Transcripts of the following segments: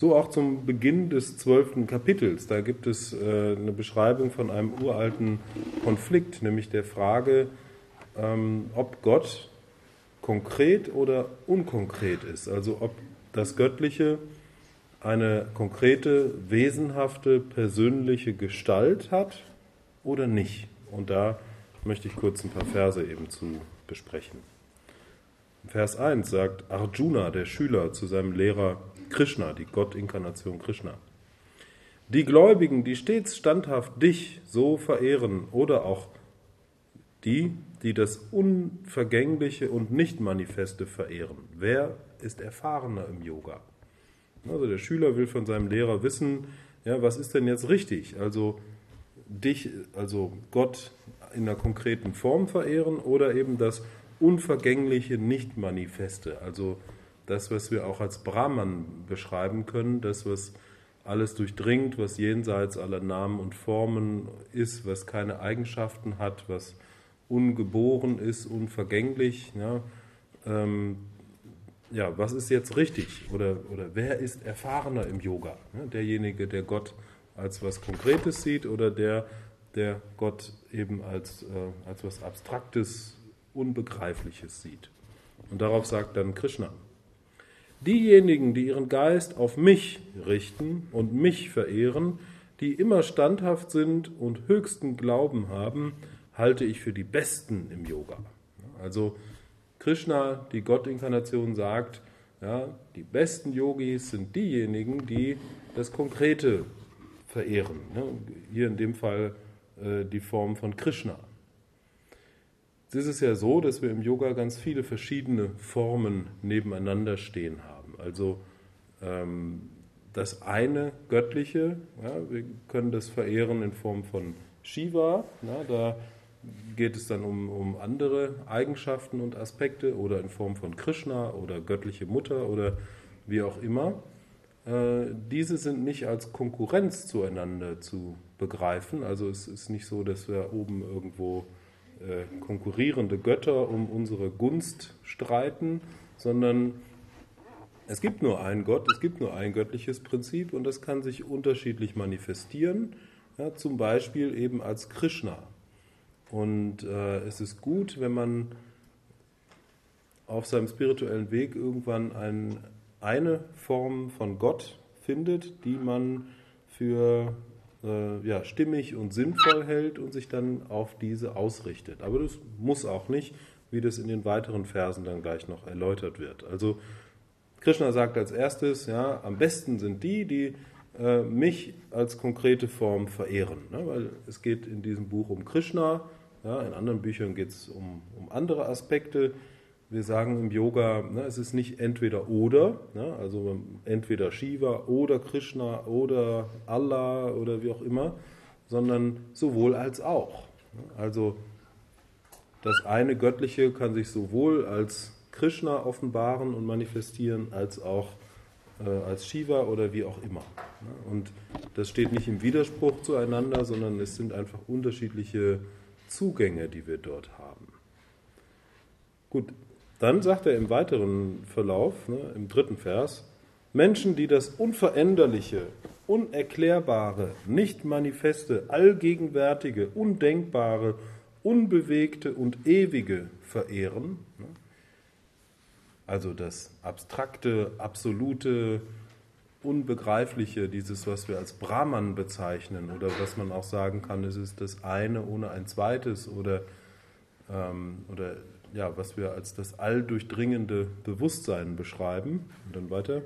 So auch zum Beginn des zwölften Kapitels. Da gibt es äh, eine Beschreibung von einem uralten Konflikt, nämlich der Frage, ähm, ob Gott konkret oder unkonkret ist. Also ob das Göttliche eine konkrete, wesenhafte, persönliche Gestalt hat oder nicht. Und da möchte ich kurz ein paar Verse eben zu besprechen. Vers 1 sagt Arjuna, der Schüler, zu seinem Lehrer Krishna, die Gottinkarnation Krishna. Die Gläubigen, die stets standhaft dich so verehren, oder auch die, die das Unvergängliche und Nicht-Manifeste verehren. Wer ist erfahrener im Yoga? Also der Schüler will von seinem Lehrer wissen, ja, was ist denn jetzt richtig? Also dich, also Gott in einer konkreten Form verehren oder eben das unvergängliche Nicht-Manifeste, also das, was wir auch als Brahman beschreiben können, das, was alles durchdringt, was jenseits aller Namen und Formen ist, was keine Eigenschaften hat, was ungeboren ist, unvergänglich. Ja, ähm, ja was ist jetzt richtig? Oder, oder wer ist erfahrener im Yoga? Ja, derjenige, der Gott als was Konkretes sieht oder der, der Gott eben als, äh, als was Abstraktes, Unbegreifliches sieht. Und darauf sagt dann Krishna, Diejenigen, die ihren Geist auf mich richten und mich verehren, die immer standhaft sind und höchsten Glauben haben, halte ich für die Besten im Yoga. Also Krishna, die Gottinkarnation, sagt, ja, die besten Yogis sind diejenigen, die das Konkrete verehren. Ne? Hier in dem Fall äh, die Form von Krishna. Es ist ja so, dass wir im Yoga ganz viele verschiedene Formen nebeneinander stehen haben. Also ähm, das eine Göttliche, ja, wir können das verehren in Form von Shiva, ja, da geht es dann um, um andere Eigenschaften und Aspekte oder in Form von Krishna oder göttliche Mutter oder wie auch immer. Äh, diese sind nicht als Konkurrenz zueinander zu begreifen. Also es ist nicht so, dass wir oben irgendwo konkurrierende Götter um unsere Gunst streiten, sondern es gibt nur einen Gott, es gibt nur ein göttliches Prinzip und das kann sich unterschiedlich manifestieren, ja, zum Beispiel eben als Krishna. Und äh, es ist gut, wenn man auf seinem spirituellen Weg irgendwann ein, eine Form von Gott findet, die man für äh, ja, stimmig und sinnvoll hält und sich dann auf diese ausrichtet. Aber das muss auch nicht, wie das in den weiteren Versen dann gleich noch erläutert wird. Also Krishna sagt als erstes, ja, am besten sind die, die äh, mich als konkrete Form verehren. Ne? Weil es geht in diesem Buch um Krishna, ja, in anderen Büchern geht es um, um andere Aspekte wir sagen im Yoga, ne, es ist nicht entweder oder, ne, also entweder Shiva oder Krishna oder Allah oder wie auch immer, sondern sowohl als auch. Also das eine Göttliche kann sich sowohl als Krishna offenbaren und manifestieren, als auch äh, als Shiva oder wie auch immer. Und das steht nicht im Widerspruch zueinander, sondern es sind einfach unterschiedliche Zugänge, die wir dort haben. Gut, dann sagt er im weiteren Verlauf, ne, im dritten Vers, Menschen, die das Unveränderliche, Unerklärbare, nicht manifeste, allgegenwärtige, Undenkbare, Unbewegte und Ewige verehren, ne, also das Abstrakte, Absolute, Unbegreifliche, dieses, was wir als Brahman bezeichnen, oder was man auch sagen kann, es ist das eine ohne ein zweites, oder, ähm, oder ja, was wir als das alldurchdringende Bewusstsein beschreiben. Und dann weiter.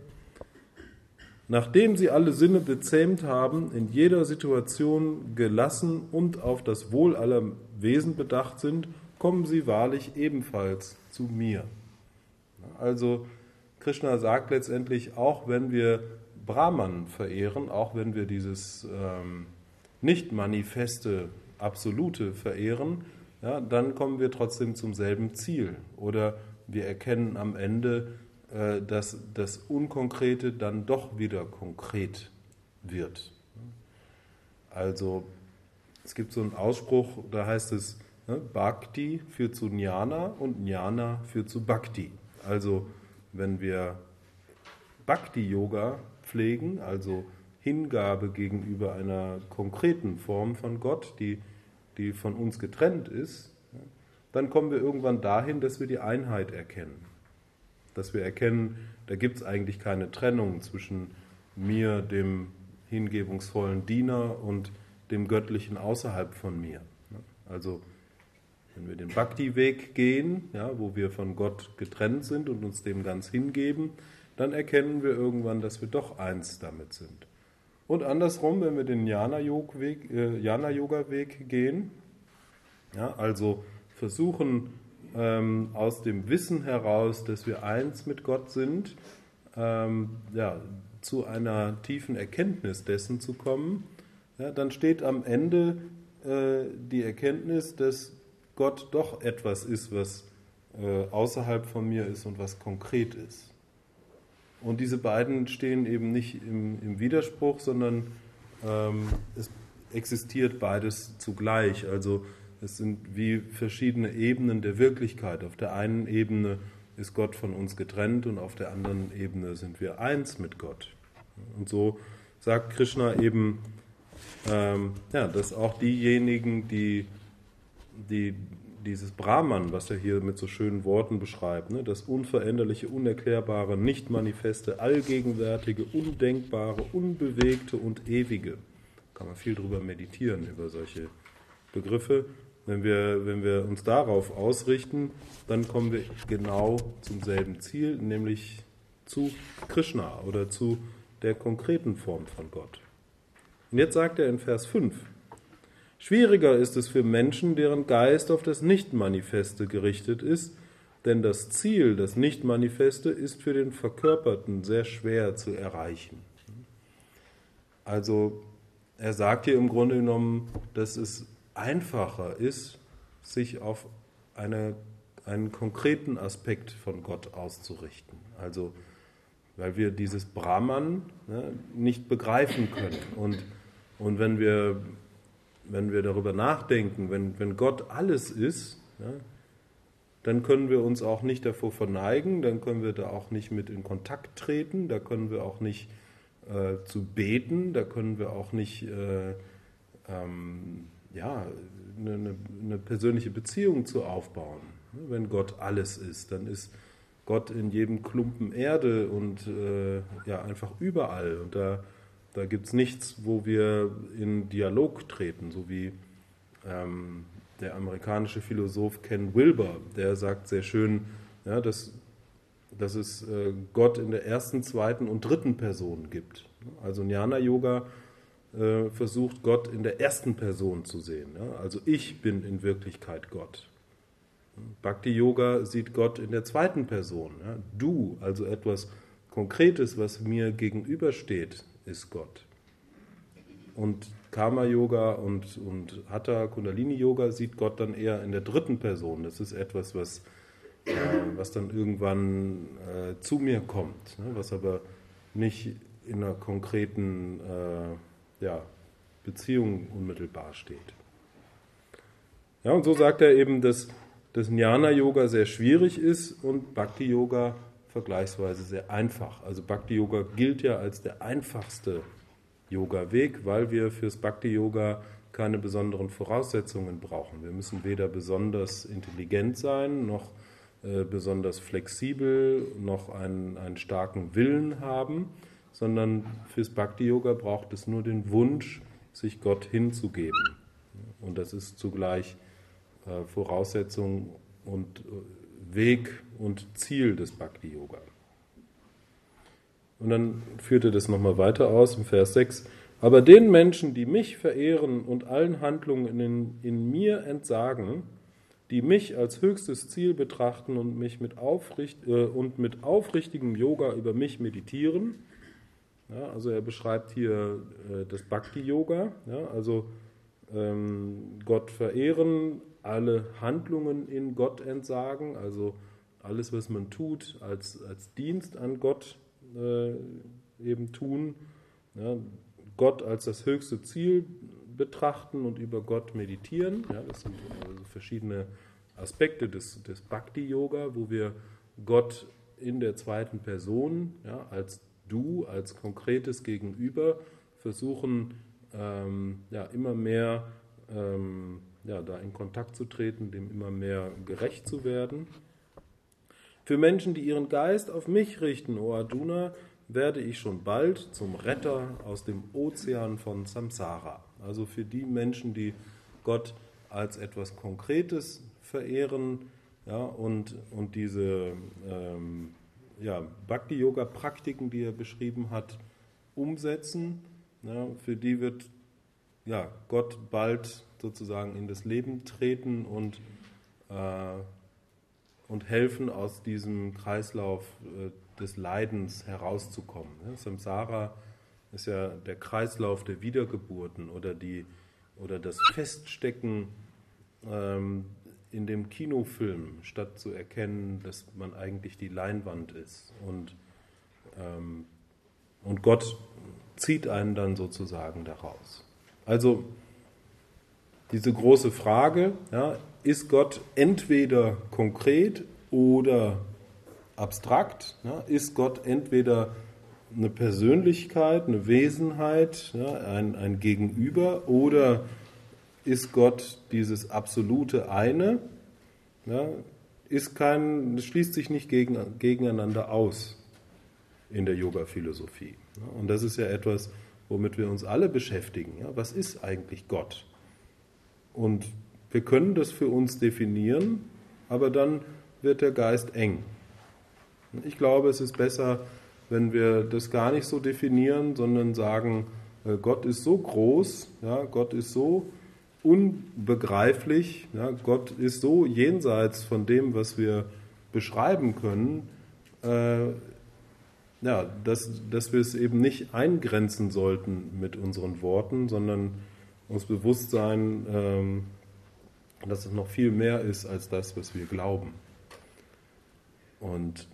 Nachdem sie alle Sinne bezähmt haben, in jeder Situation gelassen und auf das Wohl aller Wesen bedacht sind, kommen sie wahrlich ebenfalls zu mir. Also Krishna sagt letztendlich, auch wenn wir Brahman verehren, auch wenn wir dieses ähm, nicht manifeste Absolute verehren, ja, dann kommen wir trotzdem zum selben Ziel. Oder wir erkennen am Ende, äh, dass das Unkonkrete dann doch wieder konkret wird. Also es gibt so einen Ausspruch, da heißt es, ne, Bhakti führt zu Jnana und Jnana führt zu Bhakti. Also wenn wir Bhakti-Yoga pflegen, also Hingabe gegenüber einer konkreten Form von Gott, die, die von uns getrennt ist, dann kommen wir irgendwann dahin, dass wir die Einheit erkennen. Dass wir erkennen, da gibt es eigentlich keine Trennung zwischen mir, dem hingebungsvollen Diener, und dem Göttlichen außerhalb von mir. Also wenn wir den Bhakti-Weg gehen, ja, wo wir von Gott getrennt sind und uns dem ganz hingeben, dann erkennen wir irgendwann, dass wir doch eins damit sind. Und andersrum, wenn wir den Jnana-Yoga-Weg äh, Jnana gehen, ja, also versuchen ähm, aus dem Wissen heraus, dass wir eins mit Gott sind, ähm, ja, zu einer tiefen Erkenntnis dessen zu kommen, ja, dann steht am Ende äh, die Erkenntnis, dass Gott doch etwas ist, was äh, außerhalb von mir ist und was konkret ist. Und diese beiden stehen eben nicht im, im Widerspruch, sondern ähm, es existiert beides zugleich. Also es sind wie verschiedene Ebenen der Wirklichkeit. Auf der einen Ebene ist Gott von uns getrennt und auf der anderen Ebene sind wir eins mit Gott. Und so sagt Krishna eben, ähm, ja, dass auch diejenigen, die, die dieses Brahman, was er hier mit so schönen Worten beschreibt, ne, das unveränderliche, unerklärbare, nicht manifeste, allgegenwärtige, undenkbare, unbewegte und ewige. Kann man viel drüber meditieren, über solche Begriffe. Wenn wir, wenn wir uns darauf ausrichten, dann kommen wir genau zum selben Ziel, nämlich zu Krishna oder zu der konkreten Form von Gott. Und jetzt sagt er in Vers 5, Schwieriger ist es für Menschen, deren Geist auf das Nicht-Manifeste gerichtet ist, denn das Ziel, das Nicht-Manifeste, ist für den Verkörperten sehr schwer zu erreichen. Also er sagt hier im Grunde genommen, dass es einfacher ist, sich auf eine, einen konkreten Aspekt von Gott auszurichten. Also weil wir dieses Brahman ne, nicht begreifen können. Und und wenn wir, wenn wir darüber nachdenken, wenn, wenn Gott alles ist, ja, dann können wir uns auch nicht davor verneigen, dann können wir da auch nicht mit in Kontakt treten, da können wir auch nicht äh, zu beten, da können wir auch nicht äh, ähm, ja, eine, eine, persönliche Beziehung zu aufbauen. Wenn Gott alles ist, dann ist Gott in jedem Klumpen Erde und äh, ja einfach überall. Und da da gibt es nichts, wo wir in Dialog treten, so wie ähm, der amerikanische Philosoph Ken Wilber, der sagt sehr schön, ja, dass, dass es äh, Gott in der ersten, zweiten und dritten Person gibt. Also Jnana-Yoga äh, versucht Gott in der ersten Person zu sehen. Ja? Also ich bin in Wirklichkeit Gott. Bhakti-Yoga sieht Gott in der zweiten Person. Ja? Du, also etwas Konkretes, was mir gegenübersteht, ist Gott. Und Karma-Yoga und, und Hatha Kundalini-Yoga sieht Gott dann eher in der dritten Person. Das ist etwas, was, äh, was dann irgendwann äh, zu mir kommt, ne? was aber nicht in einer konkreten äh, ja, Beziehung unmittelbar steht. Ja, und so sagt er eben, dass das Jnana-Yoga sehr schwierig ist und Bhakti-Yoga vergleichsweise sehr einfach. Also Bhakti Yoga gilt ja als der einfachste Yoga-Weg, weil wir fürs Bhakti Yoga keine besonderen Voraussetzungen brauchen. Wir müssen weder besonders intelligent sein, noch äh, besonders flexibel, noch einen, einen starken Willen haben, sondern fürs Bhakti Yoga braucht es nur den Wunsch, sich Gott hinzugeben. Und das ist zugleich äh, Voraussetzung und äh, Weg und Ziel des Bhakti Yoga. Und dann führte das nochmal weiter aus im Vers 6. Aber den Menschen, die mich verehren und allen Handlungen in, in mir entsagen, die mich als höchstes Ziel betrachten und, mich mit, aufricht, äh, und mit aufrichtigem Yoga über mich meditieren, ja, also er beschreibt hier äh, das Bhakti-Yoga, ja, also ähm, Gott verehren, alle Handlungen in Gott entsagen, also alles, was man tut, als, als Dienst an Gott äh, eben tun, ja, Gott als das höchste Ziel betrachten und über Gott meditieren. Ja, das sind also verschiedene Aspekte des, des Bhakti-Yoga, wo wir Gott in der zweiten Person ja, als Du als konkretes Gegenüber versuchen, ähm, ja, immer mehr ähm, ja, da in Kontakt zu treten, dem immer mehr gerecht zu werden. Für Menschen, die ihren Geist auf mich richten, O Aduna, werde ich schon bald zum Retter aus dem Ozean von Samsara. Also für die Menschen, die Gott als etwas Konkretes verehren ja, und, und diese ähm, ja, Bhakti-Yoga-Praktiken, die er beschrieben hat, umsetzen. Ja, für die wird ja, Gott bald sozusagen in das Leben treten und, äh, und helfen, aus diesem Kreislauf äh, des Leidens herauszukommen. Ja, Samsara ist ja der Kreislauf der Wiedergeburten oder, die, oder das Feststecken ähm, in dem Kinofilm, statt zu erkennen, dass man eigentlich die Leinwand ist. Und, ähm, und Gott zieht einen dann sozusagen daraus. Also diese große Frage, ja, ist Gott entweder konkret oder abstrakt? Ja, ist Gott entweder eine Persönlichkeit, eine Wesenheit, ja, ein, ein Gegenüber oder ist Gott dieses absolute eine? Ja, ist kein, schließt sich nicht gegen, gegeneinander aus in der Yoga-Philosophie. Und das ist ja etwas, womit wir uns alle beschäftigen. Ja, was ist eigentlich Gott? Und wir können das für uns definieren, aber dann wird der Geist eng. Ich glaube, es ist besser, wenn wir das gar nicht so definieren, sondern sagen, äh, Gott ist so groß, ja, Gott ist so unbegreiflich, ja, Gott ist so jenseits von dem, was wir beschreiben können, äh, ja, dass, dass wir es eben nicht eingrenzen sollten mit unseren Worten, sondern uns bewusst sein, ähm, dass es noch viel mehr ist als das, was wir glauben. Und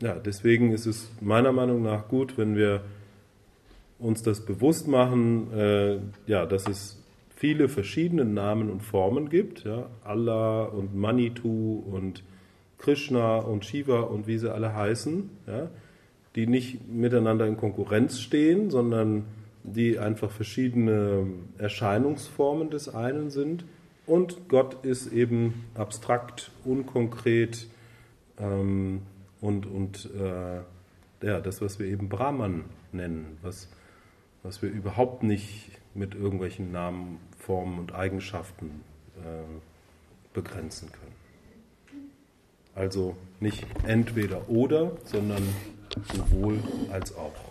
ja, deswegen ist es meiner Meinung nach gut, wenn wir uns das bewusst machen, äh, ja, dass es viele verschiedene Namen und Formen gibt, ja, Allah und Manitou und Krishna und Shiva und wie sie alle heißen, ja, die nicht miteinander in Konkurrenz stehen, sondern die einfach verschiedene Erscheinungsformen des einen sind. Und Gott ist eben abstrakt, unkonkret ähm, und, und äh, ja, das, was wir eben Brahman nennen, was, was wir überhaupt nicht mit irgendwelchen Namen, Formen und Eigenschaften äh, begrenzen können. Also nicht entweder oder, sondern sowohl als auch.